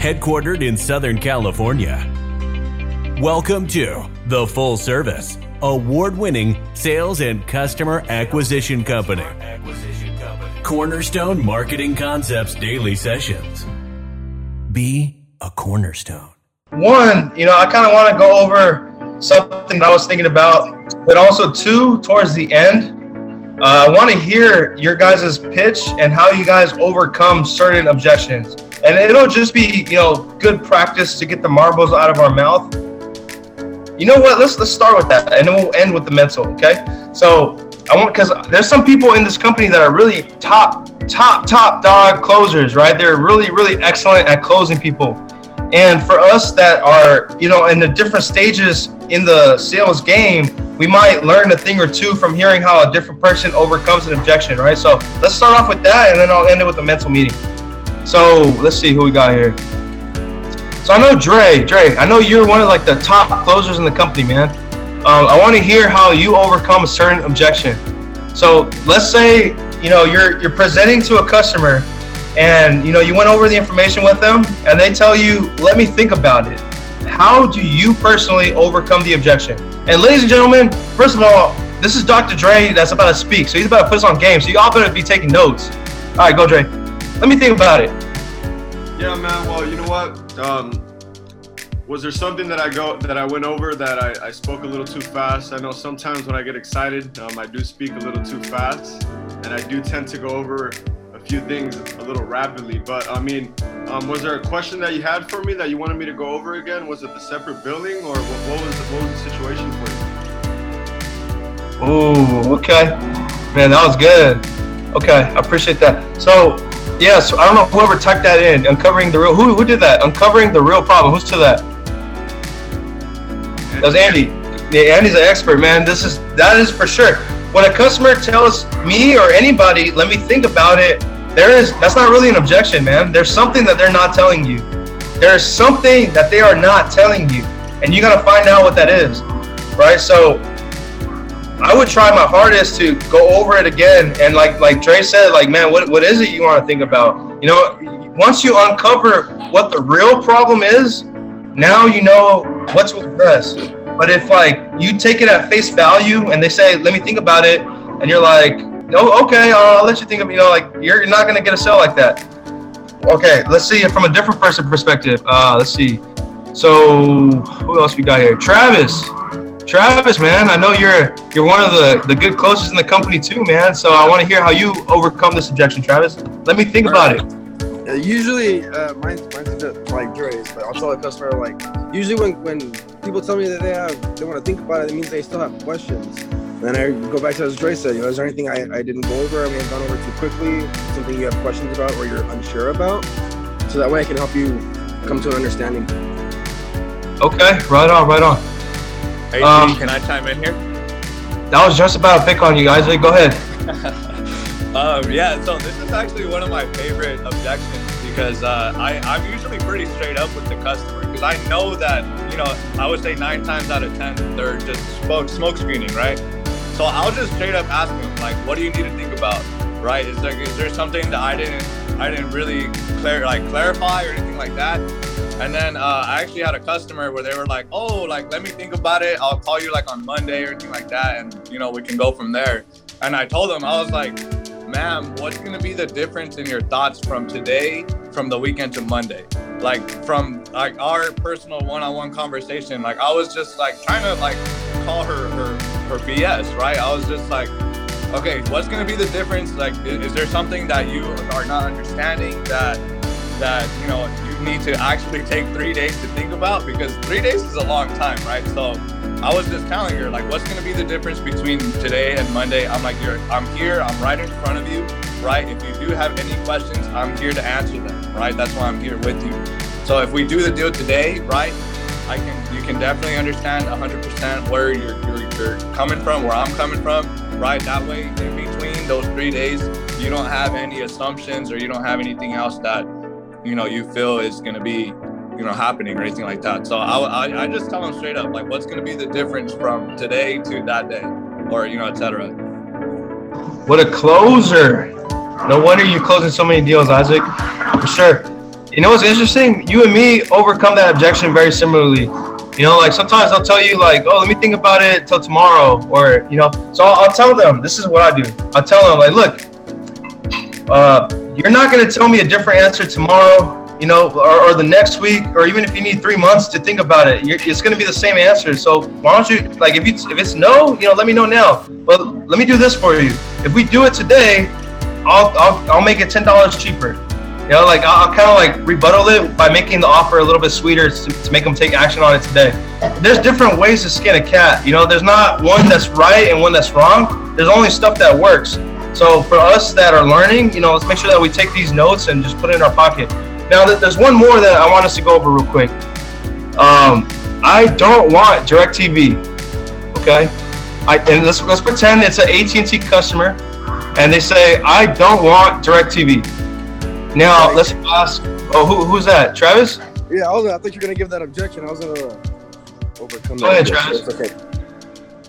headquartered in Southern California. Welcome to the Full Service, award winning sales and customer acquisition company. Cornerstone Marketing Concepts Daily Sessions. Be a cornerstone. One, you know, I kind of want to go over something that I was thinking about, but also two, towards the end, uh, I want to hear your guys' pitch and how you guys overcome certain objections. And it'll just be, you know, good practice to get the marbles out of our mouth. You know what? Let's let's start with that, and then we'll end with the mental. Okay. So I want because there's some people in this company that are really top, top, top dog closers, right? They're really, really excellent at closing people. And for us that are, you know, in the different stages in the sales game, we might learn a thing or two from hearing how a different person overcomes an objection, right? So let's start off with that, and then I'll end it with a mental meeting. So let's see who we got here. So I know Dre, Dre, I know you're one of like the top closers in the company, man. Um, I want to hear how you overcome a certain objection. So let's say you know you're you're presenting to a customer, and you know you went over the information with them, and they tell you, "Let me think about it." How do you personally overcome the objection? And ladies and gentlemen, first of all, this is Dr. Dre that's about to speak, so he's about to put us on game. So you all better be taking notes. All right, go Dre. Let me think about it. Yeah, man. Well, you know what? Um, was there something that I go that I went over that I, I spoke a little too fast? I know sometimes when I get excited, um, I do speak a little too fast, and I do tend to go over a few things a little rapidly. But I mean, um, was there a question that you had for me that you wanted me to go over again? Was it the separate billing, or what, what was the, what was the situation for you? Oh, okay, man, that was good. Okay, I appreciate that. So Yes, I don't know whoever typed that in. Uncovering the real. Who who did that? Uncovering the real problem. Who's to that? That was Andy. Yeah, Andy's an expert, man. This is that is for sure. When a customer tells me or anybody, let me think about it. There is that's not really an objection, man. There's something that they're not telling you. There's something that they are not telling you, and you gotta find out what that is, right? So I would try my hardest to go over it again. And like like Dre said, like man, what what is it you want to think about? You know, once you uncover what the real problem is, now you know what's to address. But if like you take it at face value and they say, let me think about it, and you're like, no, okay, I'll let you think of, you know, like you're, you're not gonna get a sale like that. Okay, let's see from a different person perspective. Uh, let's see. So who else we got here? Travis. Travis, man, I know you're you're one of the, the good closest in the company too, man. So I want to hear how you overcome this objection, Travis. Let me think about it. Uh, usually, uh, mine's, mine's like Dre's, but I'll tell a customer like usually when, when people tell me that they have they want to think about it, it means they still have questions. And then I go back to as Dre said, you know, is there anything I, I didn't go over? I may have gone over too quickly, something you have questions about or you're unsure about, so that way I can help you come to an understanding. Okay, right on, right on. Hey, um, can I chime in here? That was just about to pick on you guys. Like, Go ahead. um, yeah, so this is actually one of my favorite objections because uh, I, I'm usually pretty straight up with the customer because I know that, you know, I would say nine times out of 10, they're just smoke, smoke screening, right? So I'll just straight up ask them, like, what do you need to think about, right? Is there, is there something that I didn't, I didn't really clear, like clarify or anything like that? And then uh, I actually had a customer where they were like, "Oh, like let me think about it. I'll call you like on Monday or anything like that, and you know we can go from there." And I told them I was like, "Ma'am, what's gonna be the difference in your thoughts from today, from the weekend to Monday? Like from like our personal one-on-one conversation. Like I was just like trying to like call her her her BS, right? I was just like." Okay, what's gonna be the difference? Like, is, there something that you are not understanding that that you know need to actually take three days to think about because three days is a long time, right? So I was just telling her like, what's gonna be the difference between today and Monday? I'm like, you're, I'm here, I'm right in front of you, right? If you do have any questions, I'm here to answer them, right? That's why I'm here with you. So if we do the deal today, right? I can, you can definitely understand 100% where you're, you're, you're coming from, where I'm coming from, right? That way, in between those three days, you don't have any assumptions or you don't have anything else that you know you feel is going to be you know happening or anything like that so I, I, I just tell them straight up like what's going to be the difference from today to that day or you know etc what a closer no wonder you're closing so many deals isaac for sure you know what's interesting? You and me overcome that objection very similarly. You know, like sometimes i'll tell you like, oh, let me think about it till tomorrow, or you know. So I'll, I'll tell them this is what I do. I'll tell them like, look, uh, you're not gonna tell me a different answer tomorrow, you know, or, or the next week, or even if you need three months to think about it, it's gonna be the same answer. So why don't you like if you if it's no, you know, let me know now. But let me do this for you. If we do it today, I'll I'll, I'll make it ten dollars cheaper. You know, like I'll, kind of like rebuttal it by making the offer a little bit sweeter to, to make them take action on it today. There's different ways to skin a cat. You know, there's not one that's right and one that's wrong. There's only stuff that works. So for us that are learning, you know, let's make sure that we take these notes and just put it in our pocket. Now, there's one more that I want us to go over real quick. Um, I don't want DirecTV. Okay, I and let's let's pretend it's an AT&T customer, and they say I don't want DirecTV. Now let's ask. Oh, who, who's that? Travis? Yeah, I was. I thought you were gonna give that objection. I was gonna overcome that. Go ahead, objection. Travis. It's okay.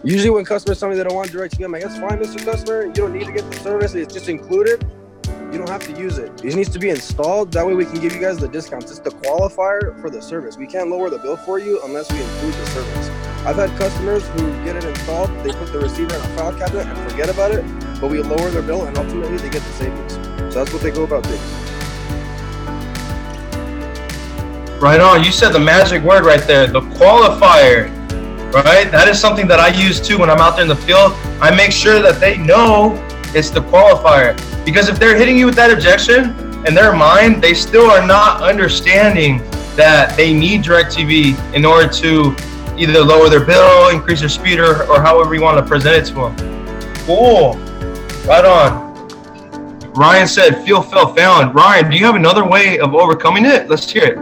Usually, when customers tell me they don't want DirecTV, I'm like, that's fine, Mr. Customer. You don't need to get the service. It's just included. You don't have to use it. It needs to be installed. That way, we can give you guys the discounts. It's the qualifier for the service. We can't lower the bill for you unless we include the service. I've had customers who get it installed, they put the receiver in a file cabinet and forget about it, but we lower their bill and ultimately they get the savings. So that's what they go about doing. Right on. You said the magic word right there, the qualifier. Right? That is something that I use too when I'm out there in the field. I make sure that they know it's the qualifier. Because if they're hitting you with that objection in their mind, they still are not understanding that they need DirecTV in order to either lower their bill, increase their speed, or, or however you want to present it to them. Cool. Right on. Ryan said, feel, felt, found. Ryan, do you have another way of overcoming it? Let's hear it.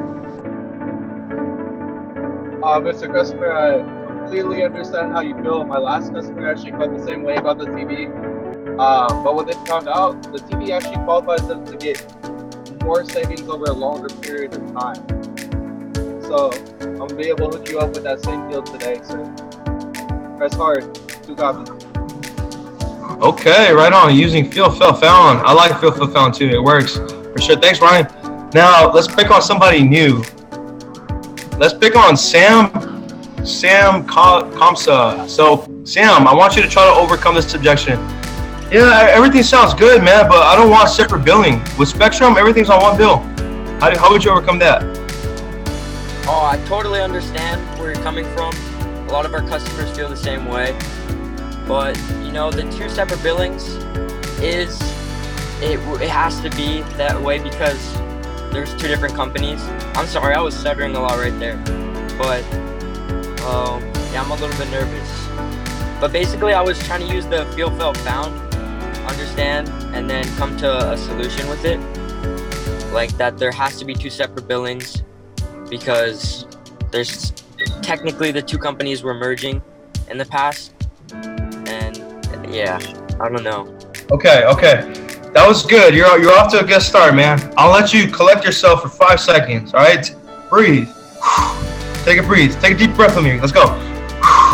Uh, Mr. Customer, I completely understand how you feel. My last customer actually felt the same way about the TV. Uh, but what they found out, the TV actually qualifies them to get more savings over a longer period of time. So I'm gonna be able to hook you up with that same deal today, So Press hard. Two copies. Okay, right on. Using feel, feel, found. I like feel, feel, found too. It works for sure. Thanks, Ryan. Now let's pick on somebody new. Let's pick on Sam. Sam Kamsa. So Sam, I want you to try to overcome this objection. Yeah, everything sounds good, man, but I don't want separate billing. With Spectrum, everything's on one bill. How, how would you overcome that? Oh, I totally understand where you're coming from. A lot of our customers feel the same way. But, you know, the two separate billings is it it has to be that way because there's two different companies. I'm sorry, I was stuttering a lot right there. But um, yeah, I'm a little bit nervous. But basically, I was trying to use the feel, felt, found, understand, and then come to a solution with it. Like that, there has to be two separate billings because there's technically the two companies were merging in the past, and yeah, I don't know. Okay, okay. That was good. You're you're off to a good start, man. I'll let you collect yourself for five seconds. All right, breathe. Take a breathe. Take a deep breath with me. Let's go.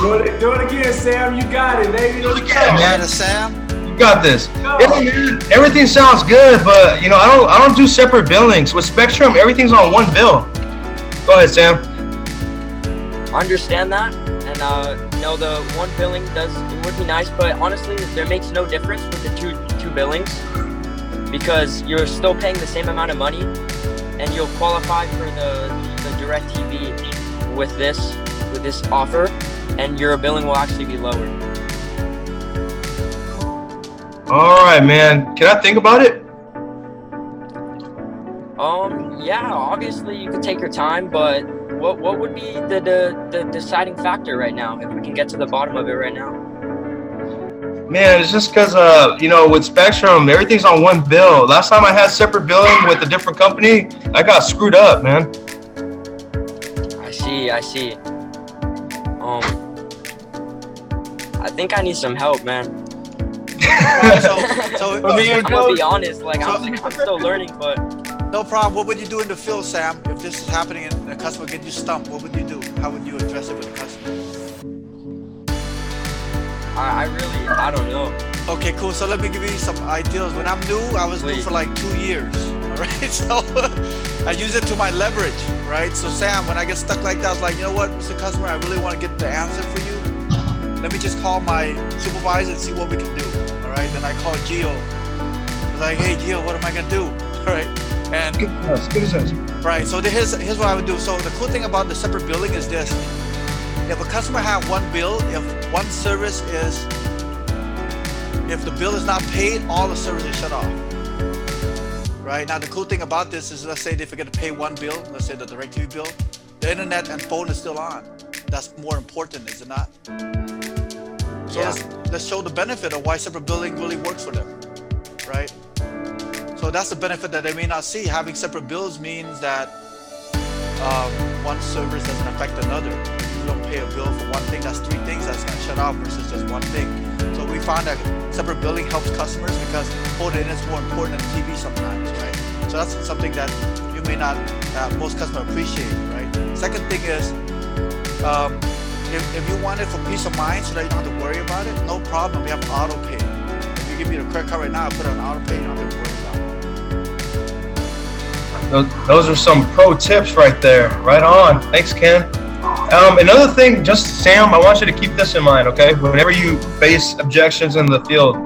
Do it, do it again, Sam. You got it, baby. Let's go. man. Yeah, Sam. You got this. Go. Yeah, man. Everything sounds good, but you know I don't I don't do separate billings with Spectrum. Everything's on one bill. Go ahead, Sam. I understand that, and uh, you know the one billing does it would be nice, but honestly, there makes no difference with the two two billings because you're still paying the same amount of money, and you'll qualify for the the DirecTV with this with this offer, and your billing will actually be lowered. All right, man. Can I think about it? Um, yeah, obviously you could take your time, but what what would be the, the the deciding factor right now if we can get to the bottom of it right now? Man, it's just because uh, you know, with Spectrum, everything's on one bill. Last time I had separate billing with a different company, I got screwed up, man. I see, I see. Um, I think I need some help, man. so, so, I'm gonna be honest, like So- I'm, I'm still learning, but no problem. What would you do in the field, Sam? If this is happening and a customer gets you stumped, what would you do? How would you address it with the customer? I, I really, I don't know. Okay, cool. So let me give you some ideas. When I'm new, I was new for like two years. All right, so I use it to my leverage, right? So Sam, when I get stuck like that, I was like, you know what, Mr. Customer, I really want to get the answer for you. Let me just call my supervisor and see what we can do. All right, then I call Gio. I was like, hey Gio, what am I gonna do? All right, and Good, yes, good sense. Right. So here's here's what I would do. So the cool thing about the separate billing is this: if a customer have one bill, if one service is, if the bill is not paid, all the service is shut off. Right. Now the cool thing about this is, let's say they you're gonna pay one bill, let's say the DirecTV bill, the internet and phone is still on. That's more important, is it not? So Yeah. let's let's show the benefit of why separate billing really works for them, right? So that's the benefit that they may not see. Having separate bills means that um, one service doesn't affect another. You don't pay a bill for one thing, that's three things that's gonna shut off versus just one thing. We found that separate billing helps customers because and internet is more important than TV sometimes, right? So that's something that you may not, uh, most customers appreciate, right? Second thing is, um, if, if you want it for peace of mind so that you don't have to worry about it, no problem. We have auto pay. If you give me the credit card right now, I put it on auto pay, you don't have to worry about it. Those are some pro tips right there. Right on. Thanks, Ken. Um, another thing, just Sam, I want you to keep this in mind, okay? Whenever you face objections in the field,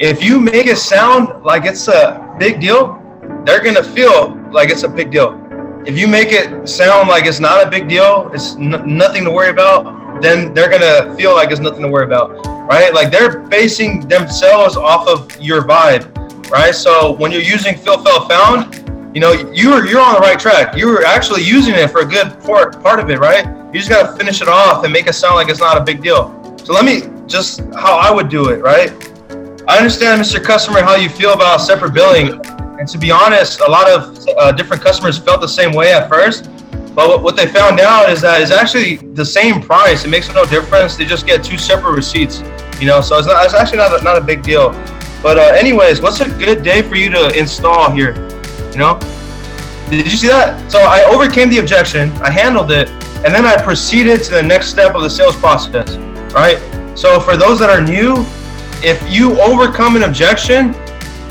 if you make it sound like it's a big deal, they're gonna feel like it's a big deal. If you make it sound like it's not a big deal, it's n- nothing to worry about, then they're gonna feel like it's nothing to worry about, right? Like they're basing themselves off of your vibe, right? So when you're using feel felt found, you know you're you're on the right track. You're actually using it for a good part part of it, right? You just gotta finish it off and make it sound like it's not a big deal. So let me just how I would do it, right? I understand, Mr. Customer, how you feel about separate billing. And to be honest, a lot of uh, different customers felt the same way at first. But what- what they found out is that it's actually the same price. It makes no difference. They just get two separate receipts, you know. So it's not. It's actually not a, not a big deal. But uh, anyways, what's a good day for you to install here? You know, did you see that? So I overcame the objection. I handled it, and then I proceeded to the next step of the sales process. Right. So for those that are new, if you overcome an objection,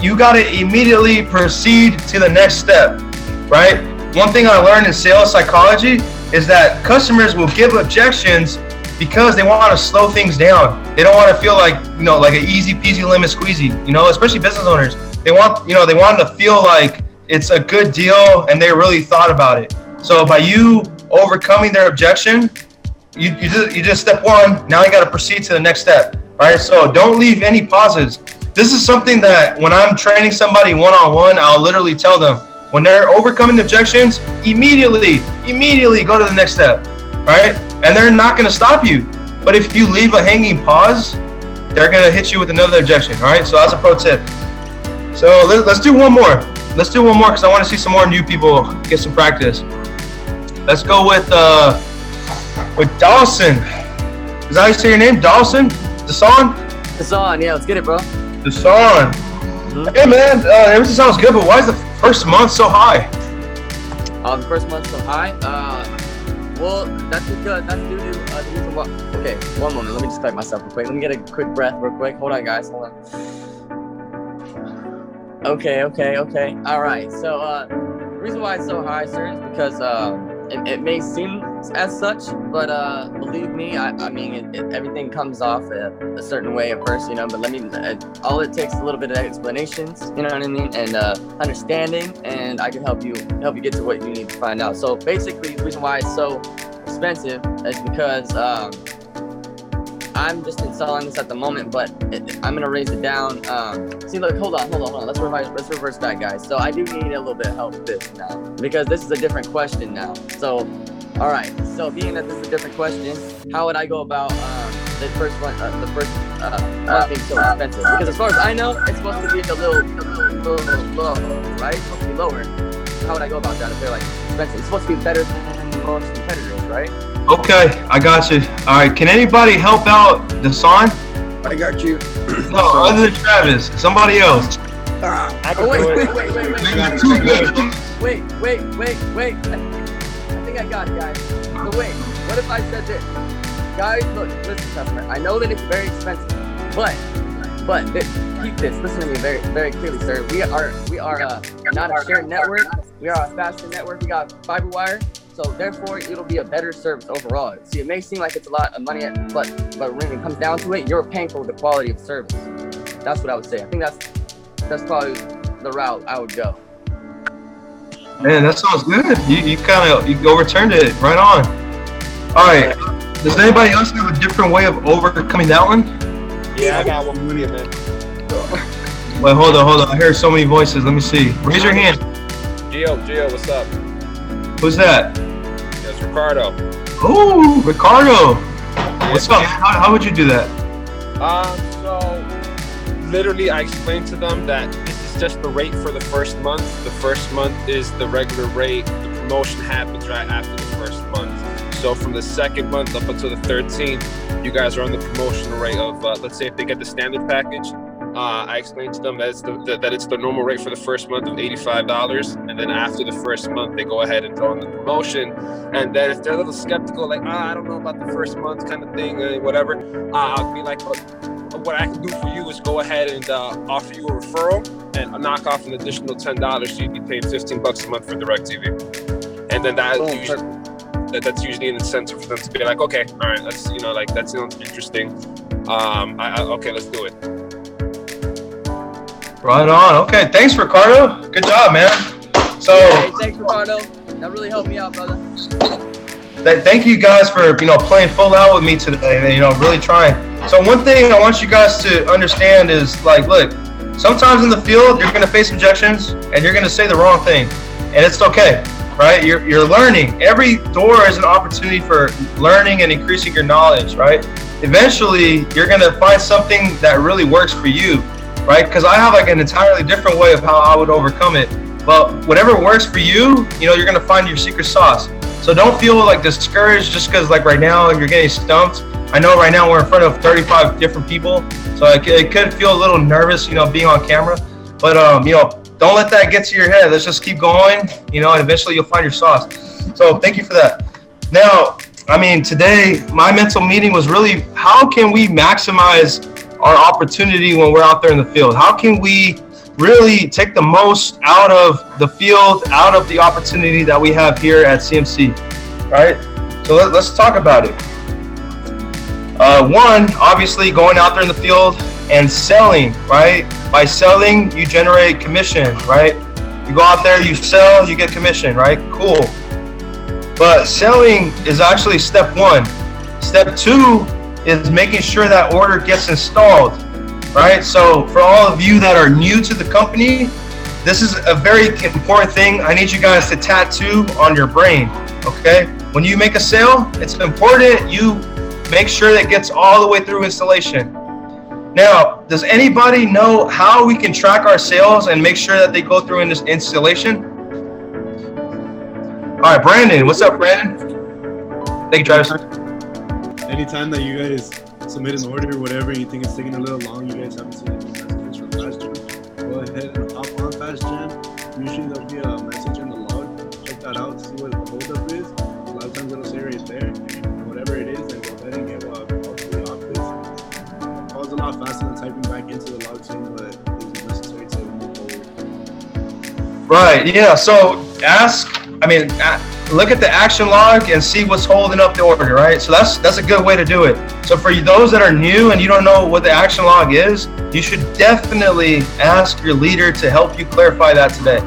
you got to immediately proceed to the next step, right? One thing I learned in sales psychology is that customers will give objections because they want to slow things down. They don't want to feel like, you know, like an easy peasy lemon squeezy, you know, especially business owners. They want, you know, they want to feel like it's a good deal and they really thought about it. So by you overcoming their objection, you, you just you just step one. Now you got to proceed to the next step. Right. So don't leave any pauses. This is something that when I'm training somebody one on one, I'll literally tell them when they're overcoming objections, immediately, immediately go to the next step. Right. And they're not going to stop you. But if you leave a hanging pause, they're going to hit you with another objection. All right. So that's a pro tip. So let, let's do one more. Let's do one more because I want to see some more new people get some practice. Let's go with uh, with Dawson. Is that how you say your name? Dawson? Dasan? On, yeah, let's get it, bro. Dasan. Hey man, uh, everything sounds good, but why is the first month so high? Uh, the first month's so high. Uh, well, that's because that's due to uh, the reason why. Okay, one moment. Let me just collect myself real quick. Let me get a quick breath real quick. Hold on, guys. Hold on. Okay, okay, okay. All right. So, uh, the reason why it's so high, sir, is because uh, it, it may seem as such, but uh, believe me, I, I mean, it, it, everything comes off a, a certain way at first, you know. But let me, uh, all it takes is a little bit of explanations, you know what I mean, and uh, understanding, and I can help you help you get to what you need to find out. So basically, the reason why it's so expensive is because um, I'm just installing this at the moment, but I'm gonna raise it down. Um, see, look, hold on, hold on, hold on. Let's reverse, let's reverse back, guys. So I do need a little bit of help with this now because this is a different question now. So, all right. So being that this is a different question, how would I go about um, the first one, uh, the first uh, month being so expensive? Because as far as I know, it's supposed to be a little, a little, little low, right? It's supposed to be lower. How would I go about that if they're like expensive? It's supposed to be better than most competitors, right? Okay, I got you. All right, can anybody help out Dasan? I got you. No, other than Travis, somebody else. Ah, Oh, wait, wait, wait, wait, wait, wait, wait, wait, wait, wait. I think I got it, guys. So wait, what if I said this? guys, look, listen, customer. I know that it's very expensive, but but keep this. Listen to me very very clearly, sir. We are we are uh, not a shared network. We are a faster network. We got fiber wire. So therefore, it'll be a better service overall. See, it may seem like it's a lot of money, but but when it comes down to it, you're paying for the quality of service. That's what I would say. I think that's that's probably the route I would go. Man, that sounds good. You, you kind of you overturned it right on. All right. Does anybody else have a different way of overcoming that one? Yeah, I got one million, man. Wait, hold on, hold on. I hear so many voices. Let me see. Raise your hand. Gio, Gio, what's up? Who's that? It's Ricardo. Oh, Ricardo. What's up? How, how would you do that? Um, so literally, I explained to them that this is just the rate for the first month. The first month is the regular rate. The promotion happens right after the first month. So from the second month up until the 13th, you guys are on the promotional rate of, uh, let's say, if they get the standard package. Uh, I explained to them that it's the, that it's the normal rate for the first month of $85, and then after the first month, they go ahead and throw in the promotion. And then if they're a little skeptical, like, ah, I don't know about the first month kind of thing, uh, whatever, uh, I'll be like, oh, what I can do for you is go ahead and uh, offer you a referral and knock off an additional ten dollars, so you'd be paying fifteen bucks a month for DirecTV, and then that, usually, that that's usually an incentive for them to be like, okay, all right, let's you know like that sounds interesting. Um, I, I, okay, let's do it. Right on. Okay, thanks, Ricardo. Good job, man. So, Hey, thanks, Ricardo. That really helped me out, brother. th- thank you guys for you know playing full out with me today. and, You know, really trying. So one thing I want you guys to understand is like, look, sometimes in the field you're gonna face objections and you're gonna say the wrong thing, and it's okay, right? You're you're learning. Every door is an opportunity for learning and increasing your knowledge, right? Eventually, you're gonna find something that really works for you, right? Because I have like an entirely different way of how I would overcome it. But whatever works for you, you know, you're gonna find your secret sauce. So don't feel like discouraged just because like right now you're getting stumped. I know right now we're in front of 35 different people, so it, it could feel a little nervous, you know, being on camera. But um, you know, don't let that get to your head. Let's just keep going, you know, and eventually you'll find your sauce. So thank you for that. Now, I mean, today my mental meeting was really how can we maximize our opportunity when we're out there in the field? How can we really take the most out of the field, out of the opportunity that we have here at CMC, right? So let, us talk about it. Uh, one, obviously, going out there in the field and selling, right? By selling, you generate commission, right? You go out there, you sell, you get commission, right? Cool. But selling is actually step one. Step two is making sure that order gets installed, right? So for all of you that are new to the company, this is a very important thing. I need you guys to tattoo on your brain, okay? When you make a sale, it's important you make sure that it gets all the way through installation. Now, does anybody know how we can track our sales and make sure that they go through in this installation? All right, Brandon, what's up, Brandon? Thank you, Travis. Anytime that you guys submit an order or whatever, you think it's taking a little long, you guys haven't seen messages from FastGen, go ahead and hop on FastGen. Usually there'll be a uh, back into the log what is necessary to move forward. Right, yeah. So ask, I mean, look at the action log and see what's holding up the order, right? So that's that's a good way to do it. So for those that are new and you don't know what the action log is, you should definitely ask your leader to help you clarify that today.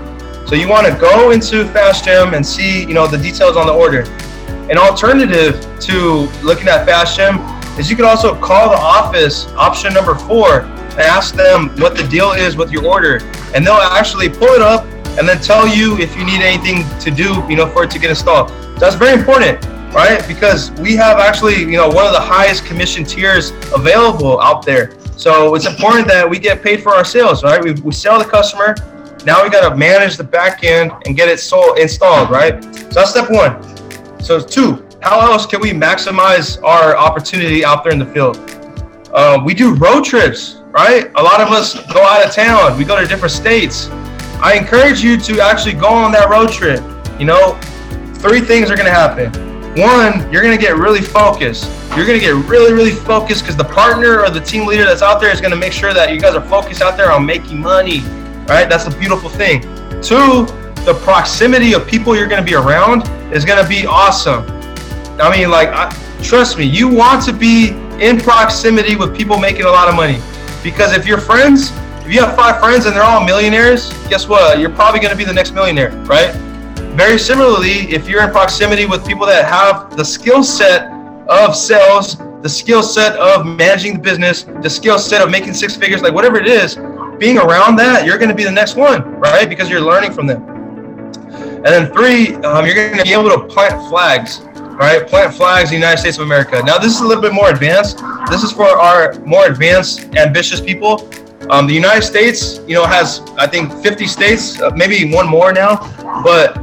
So you want to go into FastGem and see, you know, the details on the order. An alternative to looking at FastGem is you can also call the office, option number four, and ask them what the deal is with your order, and they'll actually pull it up and then tell you if you need anything to do, you know, for it to get installed. That's very important, right? Because we have actually, you know, one of the highest commission tiers available out there. So it's important that we get paid for our sales, right? We, we sell the customer. Now we got to manage the back end and get it sold installed, right? So that's step one. So two, how else can we maximize our opportunity out there in the field? Uh, we do road trips, right? A lot of us go out of town. We go to different states. I encourage you to actually go on that road trip. You know, three things are going to happen. one, you're gonna get really focused. You're gonna get really, really focused because the partner or the team leader that's out there is gonna make sure that you guys are focused out there on making money. Right? That's the beautiful thing. Two, the proximity of people you're gonna be around is gonna be awesome. I mean, like, I, trust me, you want to be in proximity with people making a lot of money. Because if your friends, if you have five friends and they're all millionaires, guess what? You're probably going to be the next millionaire, right? Very similarly, if you're in proximity with people that have the skill set of sales, the skill set of managing the business, the skill set of making six figures, like whatever it is, being around that, you're going to be the next one, right? Because you're learning from them. And then three, um, you're going to be able to plant flags all right, plant flags in the United States of America. Now, this is a little bit more advanced. This is for our more advanced, ambitious people. Um, the United States, you know, has I think 50 states, uh, maybe one more now, but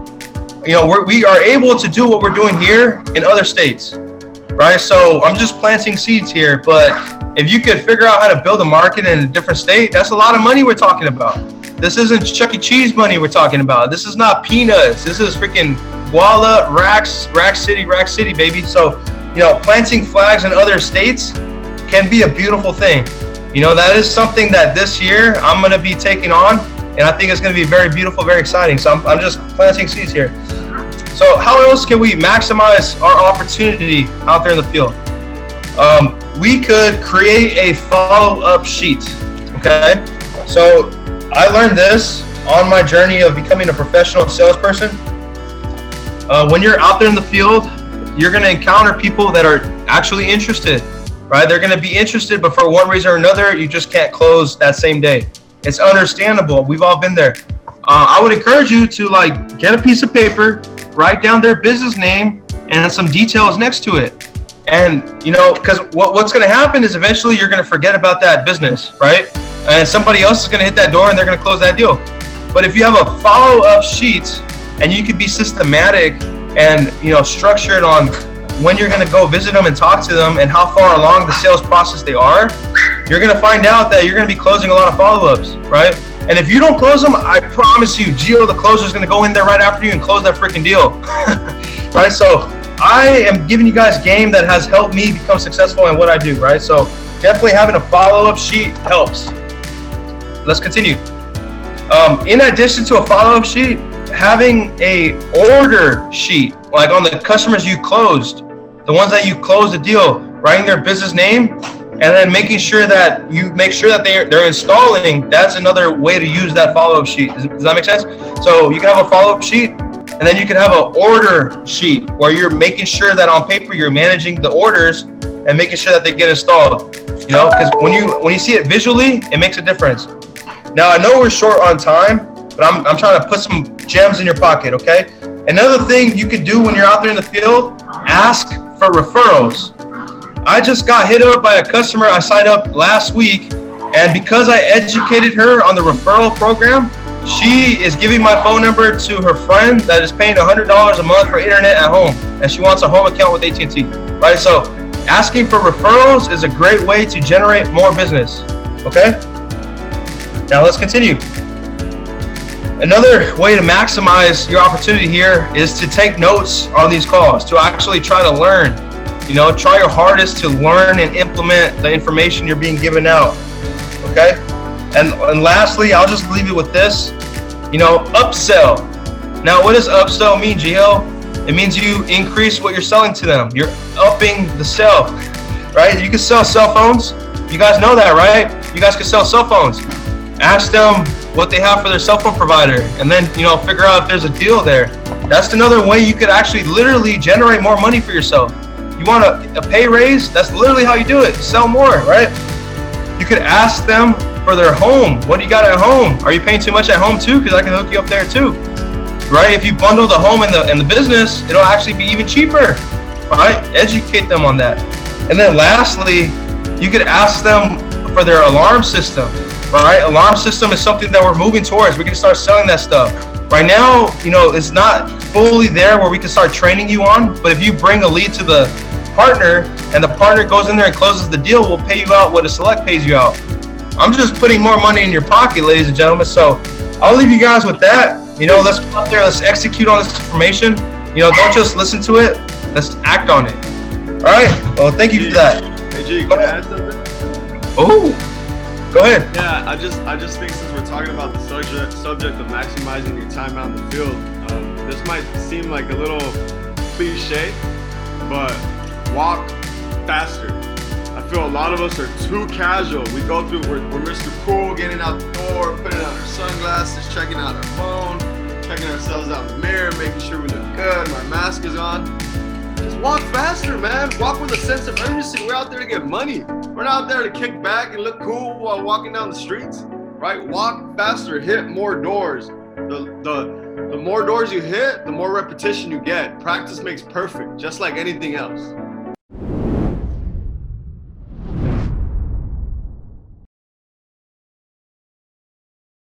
you know, we're, we are able to do what we're doing here in other states, right? So I'm just planting seeds here, but if you could figure out how to build a market in a different state, that's a lot of money we're talking about. This isn't Chuck E. Cheese money we're talking about. This is not peanuts. This is freaking Walla, Racks, Rack City, Rack City, baby. So, you know, planting flags in other states can be a beautiful thing. You know, that is something that this year I'm going to be taking on, and I think it's going to be very beautiful, very exciting. So I'm, I'm just planting seeds here. So, how else can we maximize our opportunity out there in the field? Um, we could create a follow up sheet. Okay. So, I learned this on my journey of becoming a professional salesperson uh, when you're out there in the field, you're going to encounter people that are actually interested, right? They're going to be interested, but for one reason or another, you just can't close that same day. It's understandable. We've all been there. Uh, I would encourage you to like get a piece of paper, write down their business name and some details next to it. And you know, because what, what's going to happen is eventually you're going to forget about that business, right? And somebody else is going to hit that door and they're going to close that deal. But if you have a follow-up sheet and you could be systematic and you know structured on when you're going to go visit them and talk to them and how far along the sales process they are you're going to find out that you're going to be closing a lot of follow-ups right? And if you don't close them i promise you Gio the closer is going to go in there right after you and close that freaking deal. Right? So i am giving you guys game that has helped me become successful in what i do right? So definitely having a follow-up sheet helps. Let's continue. Um, in addition to a follow-up sheet having a order sheet, like on the customers you closed, the ones that you closed the deal, writing their business name, and then making sure that you make sure that they're they're installing. That's another way to use that follow-up sheet. Does, does that make sense? So you can have a follow-up sheet, and then you can have an order sheet where you're making sure that on paper you're managing the orders and making sure that they get installed. You know, because when you when you see it visually, it makes a difference. Now I know we're short on time, but I'm, I'm trying to put some gems in your pocket, okay? Another thing you can do when you're out there in the field, ask for referrals. I just got hit up by a customer I signed up last week, and because I educated her on the referral program, she is giving my phone number to her friend that is paying $100 a month for internet at home, and she wants a home account with AT&T. Right? So, asking for referrals is a great way to generate more business. Okay? Now let's continue. Another way to maximize your opportunity here is to take notes on these calls, to actually try to learn. You know, try your hardest to learn and implement the information you're being given out. Okay? And, and lastly, I'll just leave you with this. You know, upsell. Now, what does upsell mean, Gio? It means you increase what you're selling to them. You're upping the sell, right? You can sell cell phones. You guys know that, right? You guys can sell cell phones. Ask them what they have for their cell phone provider, and then you know figure out if there's a deal there. That's another way you could actually literally generate more money for yourself. You want a, a pay raise? That's literally how you do it. Sell more, right? You could ask them for their home. What do you got at home? Are you paying too much at home too? Because I can hook you up there too, right? If you bundle the home and the and the business, it'll actually be even cheaper, right? Educate them on that. And then lastly, you could ask them for their alarm system all right, alarm system is something that we're moving towards. We can start selling that stuff. Right now, you know, it's not fully there where we can start training you on. But if you bring a lead to the partner and the partner goes in there and closes the deal, we'll pay you out what a select pays you out. I'm just putting more money in your pocket, ladies and gentlemen. So I'll leave you guys with that. You know, let's go out there, let's execute on this information. You know, don't just listen to it. let's act on it. All right. Well, thank you for that. Hey G, can I add something? Oh, ahead. Yeah, I just I just think since we're talking about the subject subject of maximizing your time out in the field, um, this might seem like a little cliche, but walk faster. I feel a lot of us are too casual. We go through we're, we're Mr. Cool, getting out the door, putting on our sunglasses, checking out our phone, checking ourselves out in the mirror, making sure we look good. My mask is on. Just walk faster, man. Walk with a sense of urgency. We're out there to get money. We're not out there to kick back and look cool while walking down the streets, right? Walk faster, hit more doors. The, the, the more doors you hit, the more repetition you get. Practice makes perfect, just like anything else.